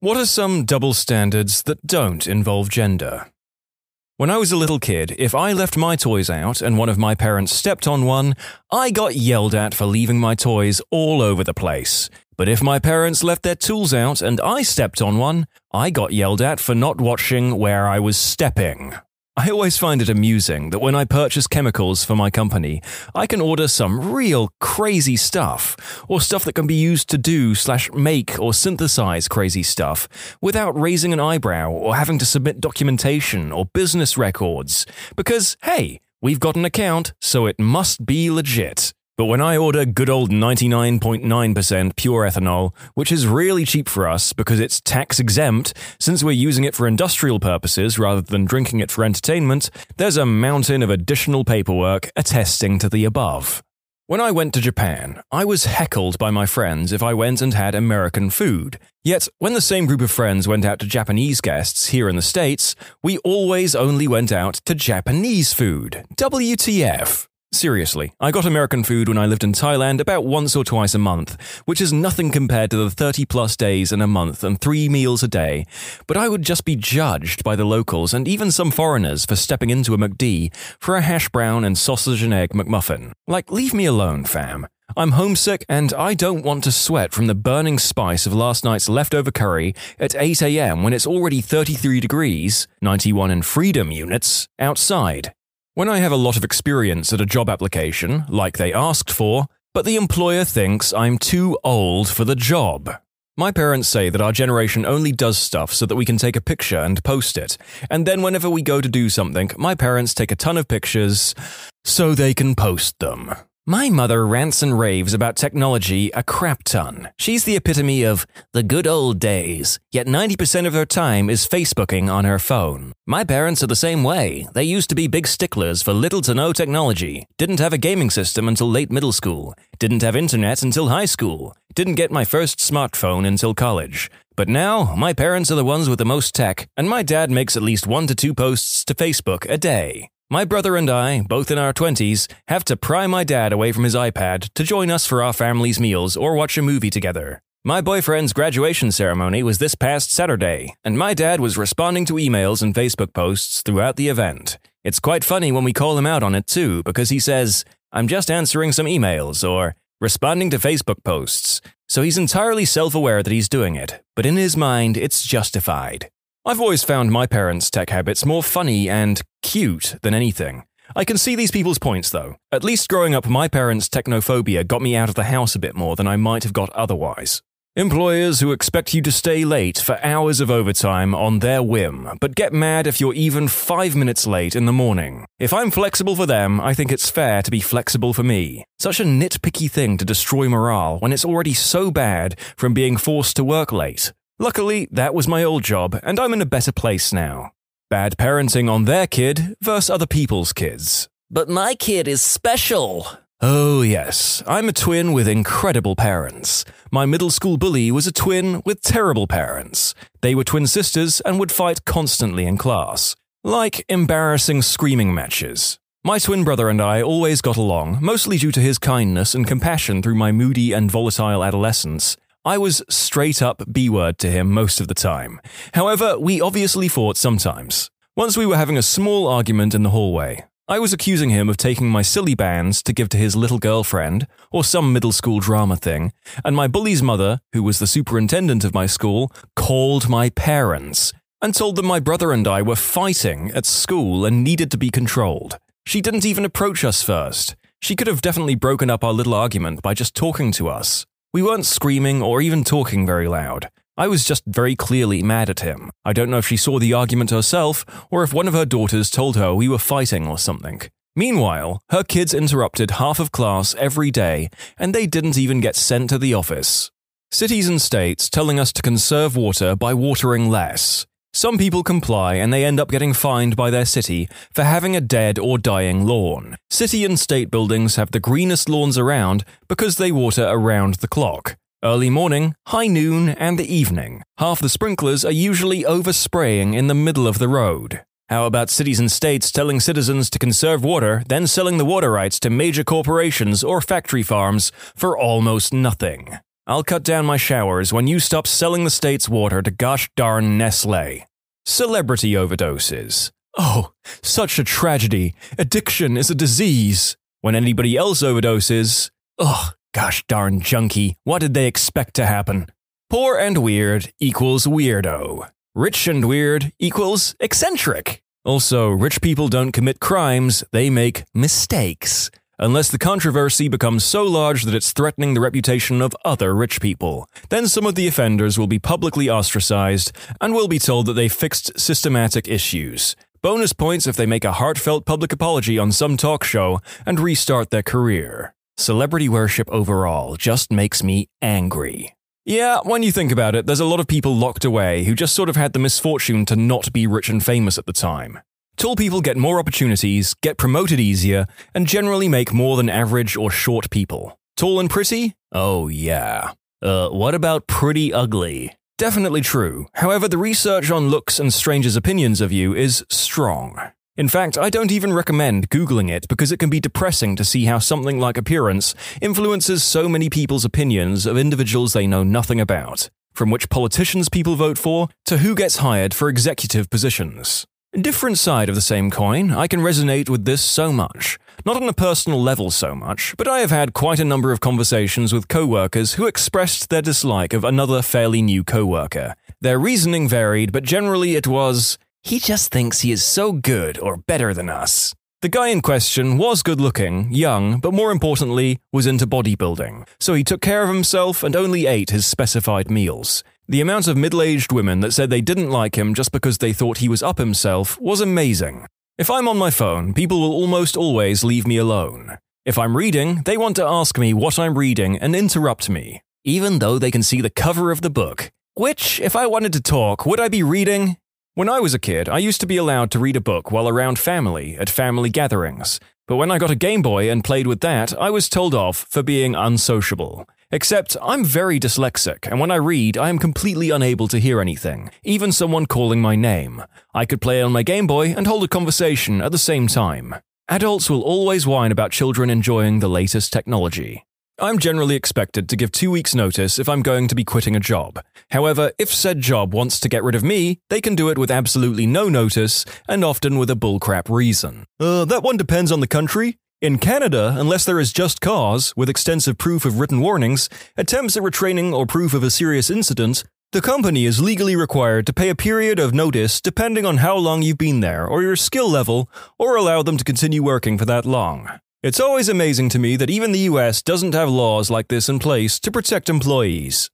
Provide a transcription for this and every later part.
What are some double standards that don't involve gender? When I was a little kid, if I left my toys out and one of my parents stepped on one, I got yelled at for leaving my toys all over the place. But if my parents left their tools out and I stepped on one, I got yelled at for not watching where I was stepping. I always find it amusing that when I purchase chemicals for my company, I can order some real crazy stuff, or stuff that can be used to do slash make or synthesize crazy stuff, without raising an eyebrow or having to submit documentation or business records. Because, hey, we've got an account, so it must be legit. But when I order good old 99.9% pure ethanol, which is really cheap for us because it's tax exempt since we're using it for industrial purposes rather than drinking it for entertainment, there's a mountain of additional paperwork attesting to the above. When I went to Japan, I was heckled by my friends if I went and had American food. Yet, when the same group of friends went out to Japanese guests here in the States, we always only went out to Japanese food. WTF. Seriously, I got American food when I lived in Thailand about once or twice a month, which is nothing compared to the 30 plus days in a month and three meals a day. But I would just be judged by the locals and even some foreigners for stepping into a McD for a hash brown and sausage and egg McMuffin. Like, leave me alone, fam. I'm homesick and I don't want to sweat from the burning spice of last night's leftover curry at 8 am when it's already 33 degrees, 91 in freedom units, outside. When I have a lot of experience at a job application, like they asked for, but the employer thinks I'm too old for the job. My parents say that our generation only does stuff so that we can take a picture and post it, and then whenever we go to do something, my parents take a ton of pictures so they can post them. My mother rants and raves about technology a crap ton. She's the epitome of the good old days, yet 90% of her time is Facebooking on her phone. My parents are the same way. They used to be big sticklers for little to no technology, didn't have a gaming system until late middle school, didn't have internet until high school, didn't get my first smartphone until college. But now, my parents are the ones with the most tech, and my dad makes at least one to two posts to Facebook a day. My brother and I, both in our 20s, have to pry my dad away from his iPad to join us for our family's meals or watch a movie together. My boyfriend's graduation ceremony was this past Saturday, and my dad was responding to emails and Facebook posts throughout the event. It's quite funny when we call him out on it too, because he says, I'm just answering some emails or responding to Facebook posts. So he's entirely self aware that he's doing it, but in his mind, it's justified. I've always found my parents' tech habits more funny and cute than anything. I can see these people's points though. At least growing up, my parents' technophobia got me out of the house a bit more than I might have got otherwise. Employers who expect you to stay late for hours of overtime on their whim, but get mad if you're even five minutes late in the morning. If I'm flexible for them, I think it's fair to be flexible for me. Such a nitpicky thing to destroy morale when it's already so bad from being forced to work late. Luckily, that was my old job, and I'm in a better place now. Bad parenting on their kid versus other people's kids. But my kid is special. Oh, yes, I'm a twin with incredible parents. My middle school bully was a twin with terrible parents. They were twin sisters and would fight constantly in class. Like embarrassing screaming matches. My twin brother and I always got along, mostly due to his kindness and compassion through my moody and volatile adolescence. I was straight up B word to him most of the time. However, we obviously fought sometimes. Once we were having a small argument in the hallway. I was accusing him of taking my silly bands to give to his little girlfriend, or some middle school drama thing, and my bully's mother, who was the superintendent of my school, called my parents and told them my brother and I were fighting at school and needed to be controlled. She didn't even approach us first. She could have definitely broken up our little argument by just talking to us. We weren't screaming or even talking very loud. I was just very clearly mad at him. I don't know if she saw the argument herself or if one of her daughters told her we were fighting or something. Meanwhile, her kids interrupted half of class every day and they didn't even get sent to the office. Cities and states telling us to conserve water by watering less. Some people comply and they end up getting fined by their city for having a dead or dying lawn. City and state buildings have the greenest lawns around because they water around the clock. Early morning, high noon, and the evening. Half the sprinklers are usually overspraying in the middle of the road. How about cities and states telling citizens to conserve water, then selling the water rights to major corporations or factory farms for almost nothing? I'll cut down my showers when you stop selling the state's water to gosh darn Nestle. Celebrity overdoses. Oh, such a tragedy. Addiction is a disease. When anybody else overdoses, ugh, gosh darn junkie, what did they expect to happen? Poor and weird equals weirdo. Rich and weird equals eccentric. Also, rich people don't commit crimes, they make mistakes. Unless the controversy becomes so large that it's threatening the reputation of other rich people, then some of the offenders will be publicly ostracized and will be told that they fixed systematic issues. Bonus points if they make a heartfelt public apology on some talk show and restart their career. Celebrity worship overall just makes me angry. Yeah, when you think about it, there's a lot of people locked away who just sort of had the misfortune to not be rich and famous at the time. Tall people get more opportunities, get promoted easier, and generally make more than average or short people. Tall and pretty? Oh, yeah. Uh, what about pretty ugly? Definitely true. However, the research on looks and strangers' opinions of you is strong. In fact, I don't even recommend Googling it because it can be depressing to see how something like appearance influences so many people's opinions of individuals they know nothing about, from which politicians people vote for to who gets hired for executive positions. Different side of the same coin, I can resonate with this so much. Not on a personal level so much, but I have had quite a number of conversations with co-workers who expressed their dislike of another fairly new co-worker. Their reasoning varied, but generally it was, he just thinks he is so good or better than us. The guy in question was good looking, young, but more importantly, was into bodybuilding, so he took care of himself and only ate his specified meals. The amount of middle aged women that said they didn't like him just because they thought he was up himself was amazing. If I'm on my phone, people will almost always leave me alone. If I'm reading, they want to ask me what I'm reading and interrupt me, even though they can see the cover of the book. Which, if I wanted to talk, would I be reading? When I was a kid, I used to be allowed to read a book while around family at family gatherings. But when I got a Game Boy and played with that, I was told off for being unsociable. Except I'm very dyslexic, and when I read, I am completely unable to hear anything, even someone calling my name. I could play on my Game Boy and hold a conversation at the same time. Adults will always whine about children enjoying the latest technology. I'm generally expected to give two weeks' notice if I'm going to be quitting a job. However, if said job wants to get rid of me, they can do it with absolutely no notice, and often with a bullcrap reason. Uh, that one depends on the country. In Canada, unless there is just cause, with extensive proof of written warnings, attempts at retraining, or proof of a serious incident, the company is legally required to pay a period of notice depending on how long you've been there or your skill level, or allow them to continue working for that long. It's always amazing to me that even the US doesn't have laws like this in place to protect employees.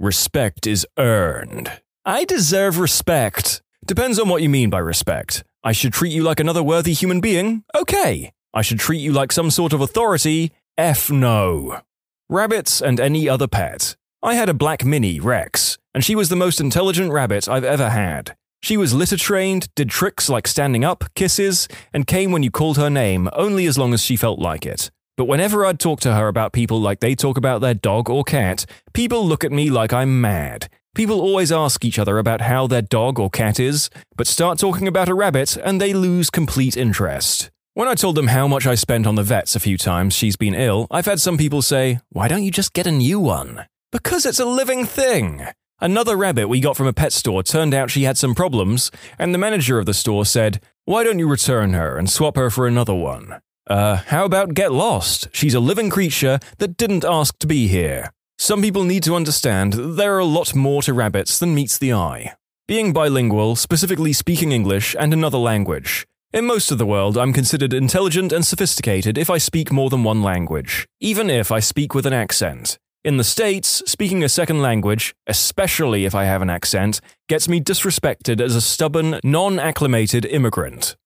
Respect is earned. I deserve respect. Depends on what you mean by respect. I should treat you like another worthy human being? Okay. I should treat you like some sort of authority? F no. Rabbits and any other pet. I had a black mini, Rex, and she was the most intelligent rabbit I've ever had. She was litter trained, did tricks like standing up, kisses, and came when you called her name only as long as she felt like it. But whenever I'd talk to her about people like they talk about their dog or cat, people look at me like I'm mad. People always ask each other about how their dog or cat is, but start talking about a rabbit and they lose complete interest. When I told them how much I spent on the vets a few times she's been ill, I've had some people say, Why don't you just get a new one? Because it's a living thing. Another rabbit we got from a pet store turned out she had some problems, and the manager of the store said, Why don't you return her and swap her for another one? Uh, how about get lost? She's a living creature that didn't ask to be here. Some people need to understand that there are a lot more to rabbits than meets the eye. Being bilingual, specifically speaking English and another language, in most of the world, I'm considered intelligent and sophisticated if I speak more than one language, even if I speak with an accent. In the States, speaking a second language, especially if I have an accent, gets me disrespected as a stubborn, non acclimated immigrant.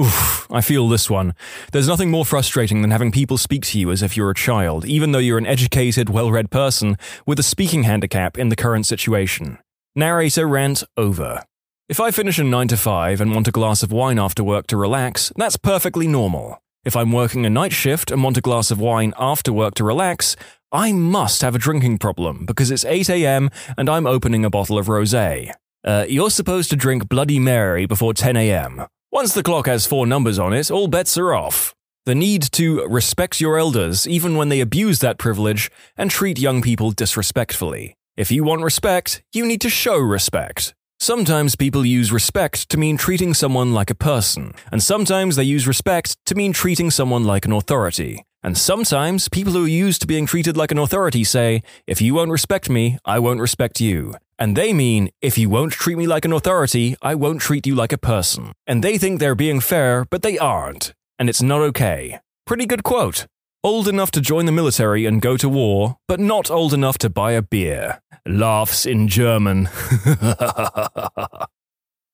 Oof, I feel this one. There's nothing more frustrating than having people speak to you as if you're a child, even though you're an educated, well read person with a speaking handicap in the current situation. Narrator rant over. If I finish a 9 to 5 and want a glass of wine after work to relax, that's perfectly normal. If I'm working a night shift and want a glass of wine after work to relax, I must have a drinking problem because it's 8 am and I'm opening a bottle of rosé. Uh, you're supposed to drink Bloody Mary before 10 am. Once the clock has four numbers on it, all bets are off. The need to respect your elders even when they abuse that privilege and treat young people disrespectfully. If you want respect, you need to show respect. Sometimes people use respect to mean treating someone like a person, and sometimes they use respect to mean treating someone like an authority. And sometimes people who are used to being treated like an authority say, if you won't respect me, I won't respect you. And they mean, if you won't treat me like an authority, I won't treat you like a person. And they think they're being fair, but they aren't. And it's not okay. Pretty good quote. Old enough to join the military and go to war, but not old enough to buy a beer. Laughs in German.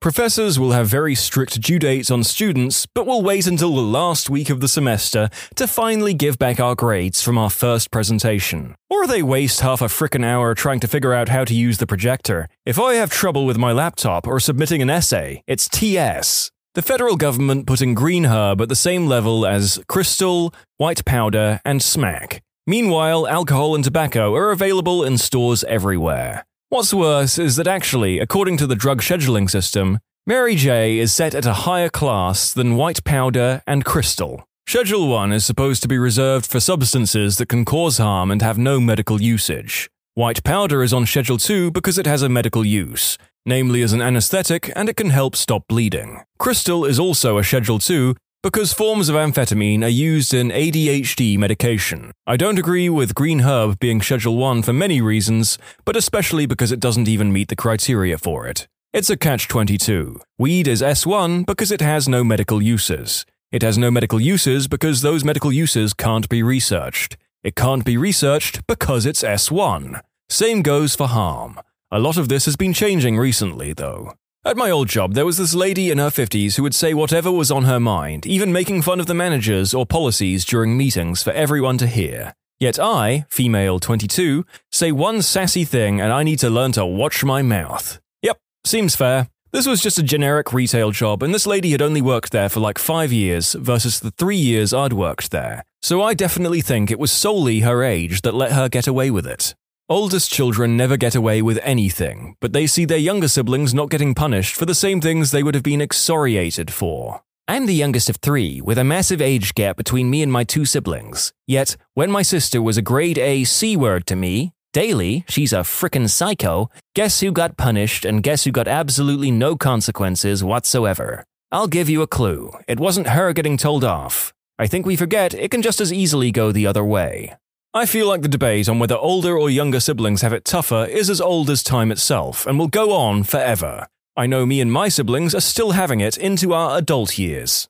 Professors will have very strict due dates on students, but will wait until the last week of the semester to finally give back our grades from our first presentation. Or they waste half a frickin' hour trying to figure out how to use the projector. If I have trouble with my laptop or submitting an essay, it's TS. The federal government putting Green Herb at the same level as Crystal, White Powder, and Smack. Meanwhile, alcohol and tobacco are available in stores everywhere. What's worse is that actually, according to the drug scheduling system, Mary J is set at a higher class than white powder and crystal. Schedule 1 is supposed to be reserved for substances that can cause harm and have no medical usage. White powder is on Schedule 2 because it has a medical use, namely as an anesthetic and it can help stop bleeding. Crystal is also a Schedule 2 because forms of amphetamine are used in ADHD medication. I don't agree with Green Herb being Schedule 1 for many reasons, but especially because it doesn't even meet the criteria for it. It's a catch 22. Weed is S1 because it has no medical uses. It has no medical uses because those medical uses can't be researched. It can't be researched because it's S1. Same goes for harm. A lot of this has been changing recently, though. At my old job, there was this lady in her 50s who would say whatever was on her mind, even making fun of the managers or policies during meetings for everyone to hear. Yet I, female 22, say one sassy thing and I need to learn to watch my mouth. Yep, seems fair. This was just a generic retail job, and this lady had only worked there for like five years versus the three years I'd worked there. So I definitely think it was solely her age that let her get away with it. Oldest children never get away with anything, but they see their younger siblings not getting punished for the same things they would have been exoriated for. I'm the youngest of three, with a massive age gap between me and my two siblings. Yet, when my sister was a grade A C word to me, daily, she's a frickin' psycho, guess who got punished and guess who got absolutely no consequences whatsoever? I'll give you a clue. It wasn't her getting told off. I think we forget it can just as easily go the other way. I feel like the debate on whether older or younger siblings have it tougher is as old as time itself and will go on forever. I know me and my siblings are still having it into our adult years.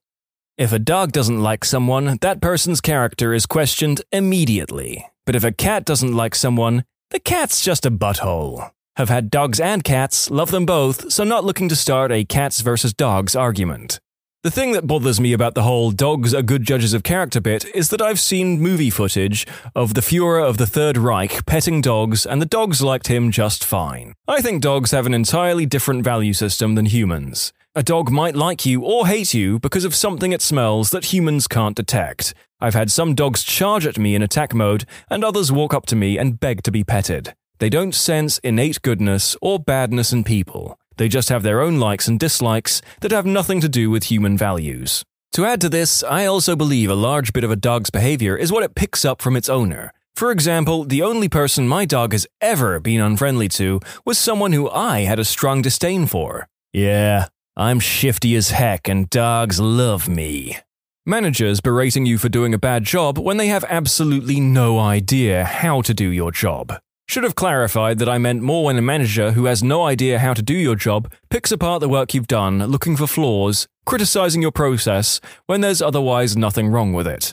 If a dog doesn't like someone, that person's character is questioned immediately. But if a cat doesn't like someone, the cat's just a butthole. Have had dogs and cats, love them both, so not looking to start a cats versus dogs argument. The thing that bothers me about the whole dogs are good judges of character bit is that I've seen movie footage of the Fuhrer of the Third Reich petting dogs, and the dogs liked him just fine. I think dogs have an entirely different value system than humans. A dog might like you or hate you because of something it smells that humans can't detect. I've had some dogs charge at me in attack mode, and others walk up to me and beg to be petted. They don't sense innate goodness or badness in people. They just have their own likes and dislikes that have nothing to do with human values. To add to this, I also believe a large bit of a dog's behavior is what it picks up from its owner. For example, the only person my dog has ever been unfriendly to was someone who I had a strong disdain for. Yeah, I'm shifty as heck and dogs love me. Managers berating you for doing a bad job when they have absolutely no idea how to do your job. Should have clarified that I meant more when a manager who has no idea how to do your job picks apart the work you've done, looking for flaws, criticizing your process when there's otherwise nothing wrong with it.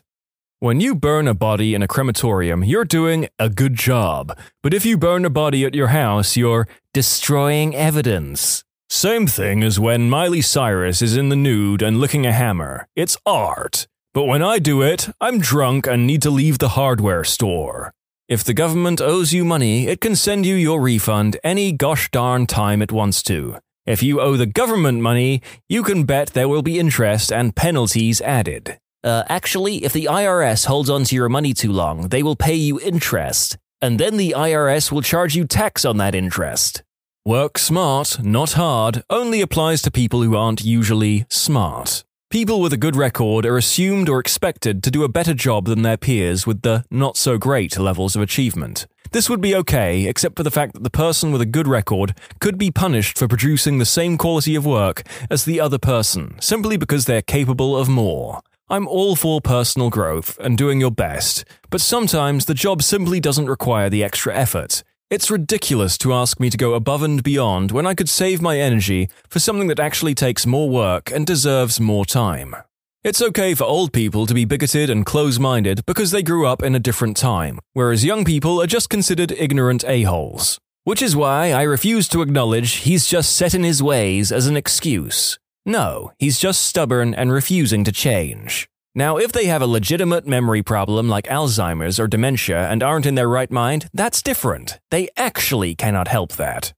When you burn a body in a crematorium, you're doing a good job. But if you burn a body at your house, you're destroying evidence. Same thing as when Miley Cyrus is in the nude and licking a hammer. It's art. But when I do it, I'm drunk and need to leave the hardware store. If the government owes you money, it can send you your refund any gosh darn time it wants to. If you owe the government money, you can bet there will be interest and penalties added. Uh, actually, if the IRS holds onto your money too long, they will pay you interest. And then the IRS will charge you tax on that interest. Work smart, not hard, only applies to people who aren't usually smart. People with a good record are assumed or expected to do a better job than their peers with the not so great levels of achievement. This would be okay, except for the fact that the person with a good record could be punished for producing the same quality of work as the other person, simply because they're capable of more. I'm all for personal growth and doing your best, but sometimes the job simply doesn't require the extra effort. It's ridiculous to ask me to go above and beyond when I could save my energy for something that actually takes more work and deserves more time. It's okay for old people to be bigoted and close minded because they grew up in a different time, whereas young people are just considered ignorant a-holes. Which is why I refuse to acknowledge he's just set in his ways as an excuse. No, he's just stubborn and refusing to change. Now, if they have a legitimate memory problem like Alzheimer's or dementia and aren't in their right mind, that's different. They actually cannot help that.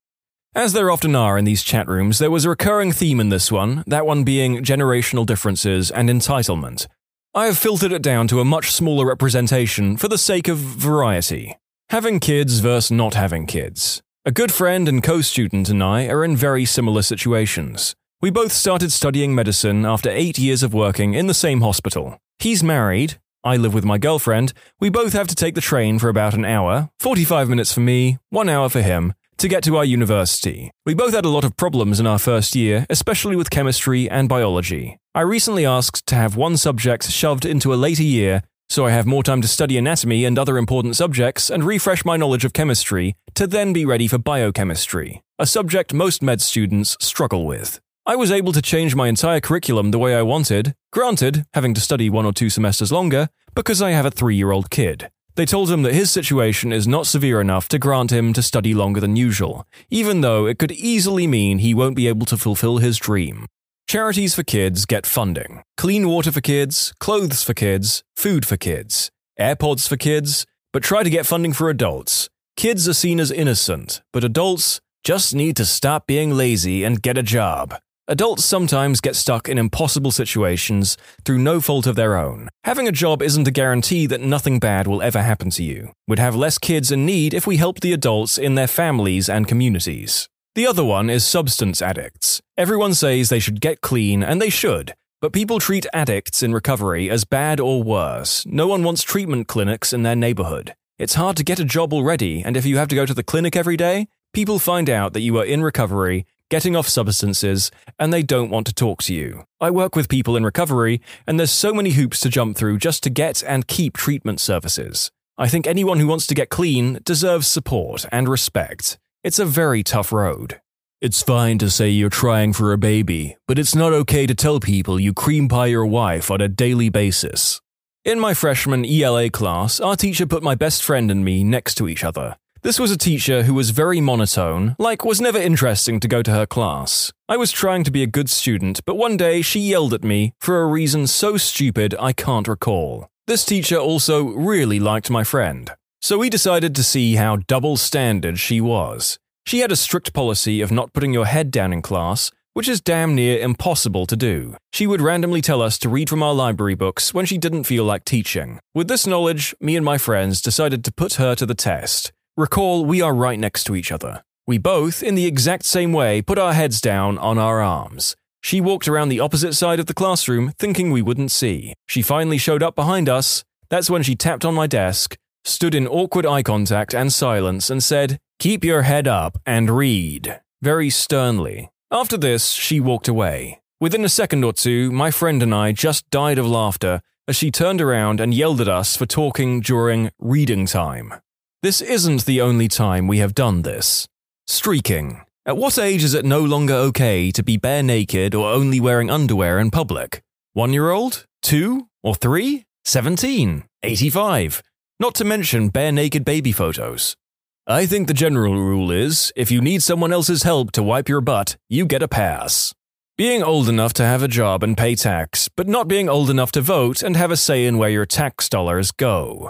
As there often are in these chat rooms, there was a recurring theme in this one, that one being generational differences and entitlement. I have filtered it down to a much smaller representation for the sake of variety. Having kids versus not having kids. A good friend and co student and I are in very similar situations. We both started studying medicine after eight years of working in the same hospital. He's married, I live with my girlfriend, we both have to take the train for about an hour, 45 minutes for me, one hour for him, to get to our university. We both had a lot of problems in our first year, especially with chemistry and biology. I recently asked to have one subject shoved into a later year so I have more time to study anatomy and other important subjects and refresh my knowledge of chemistry to then be ready for biochemistry, a subject most med students struggle with. I was able to change my entire curriculum the way I wanted, granted, having to study one or two semesters longer, because I have a three year old kid. They told him that his situation is not severe enough to grant him to study longer than usual, even though it could easily mean he won't be able to fulfill his dream. Charities for kids get funding. Clean water for kids, clothes for kids, food for kids, AirPods for kids, but try to get funding for adults. Kids are seen as innocent, but adults just need to stop being lazy and get a job. Adults sometimes get stuck in impossible situations through no fault of their own. Having a job isn't a guarantee that nothing bad will ever happen to you. We'd have less kids in need if we helped the adults in their families and communities. The other one is substance addicts. Everyone says they should get clean, and they should. But people treat addicts in recovery as bad or worse. No one wants treatment clinics in their neighborhood. It's hard to get a job already, and if you have to go to the clinic every day, people find out that you are in recovery getting off substances, and they don't want to talk to you. I work with people in recovery, and there's so many hoops to jump through just to get and keep treatment services. I think anyone who wants to get clean deserves support and respect. It's a very tough road. It's fine to say you're trying for a baby, but it's not okay to tell people you cream pie your wife on a daily basis. In my freshman ELA class, our teacher put my best friend and me next to each other. This was a teacher who was very monotone, like was never interesting to go to her class. I was trying to be a good student, but one day she yelled at me for a reason so stupid I can't recall. This teacher also really liked my friend. So we decided to see how double standard she was. She had a strict policy of not putting your head down in class, which is damn near impossible to do. She would randomly tell us to read from our library books when she didn't feel like teaching. With this knowledge, me and my friends decided to put her to the test. Recall, we are right next to each other. We both, in the exact same way, put our heads down on our arms. She walked around the opposite side of the classroom, thinking we wouldn't see. She finally showed up behind us. That's when she tapped on my desk, stood in awkward eye contact and silence, and said, Keep your head up and read, very sternly. After this, she walked away. Within a second or two, my friend and I just died of laughter as she turned around and yelled at us for talking during reading time. This isn't the only time we have done this. Streaking. At what age is it no longer okay to be bare naked or only wearing underwear in public? One year old? Two? Or three? 17? 85? Not to mention bare naked baby photos. I think the general rule is if you need someone else's help to wipe your butt, you get a pass. Being old enough to have a job and pay tax, but not being old enough to vote and have a say in where your tax dollars go.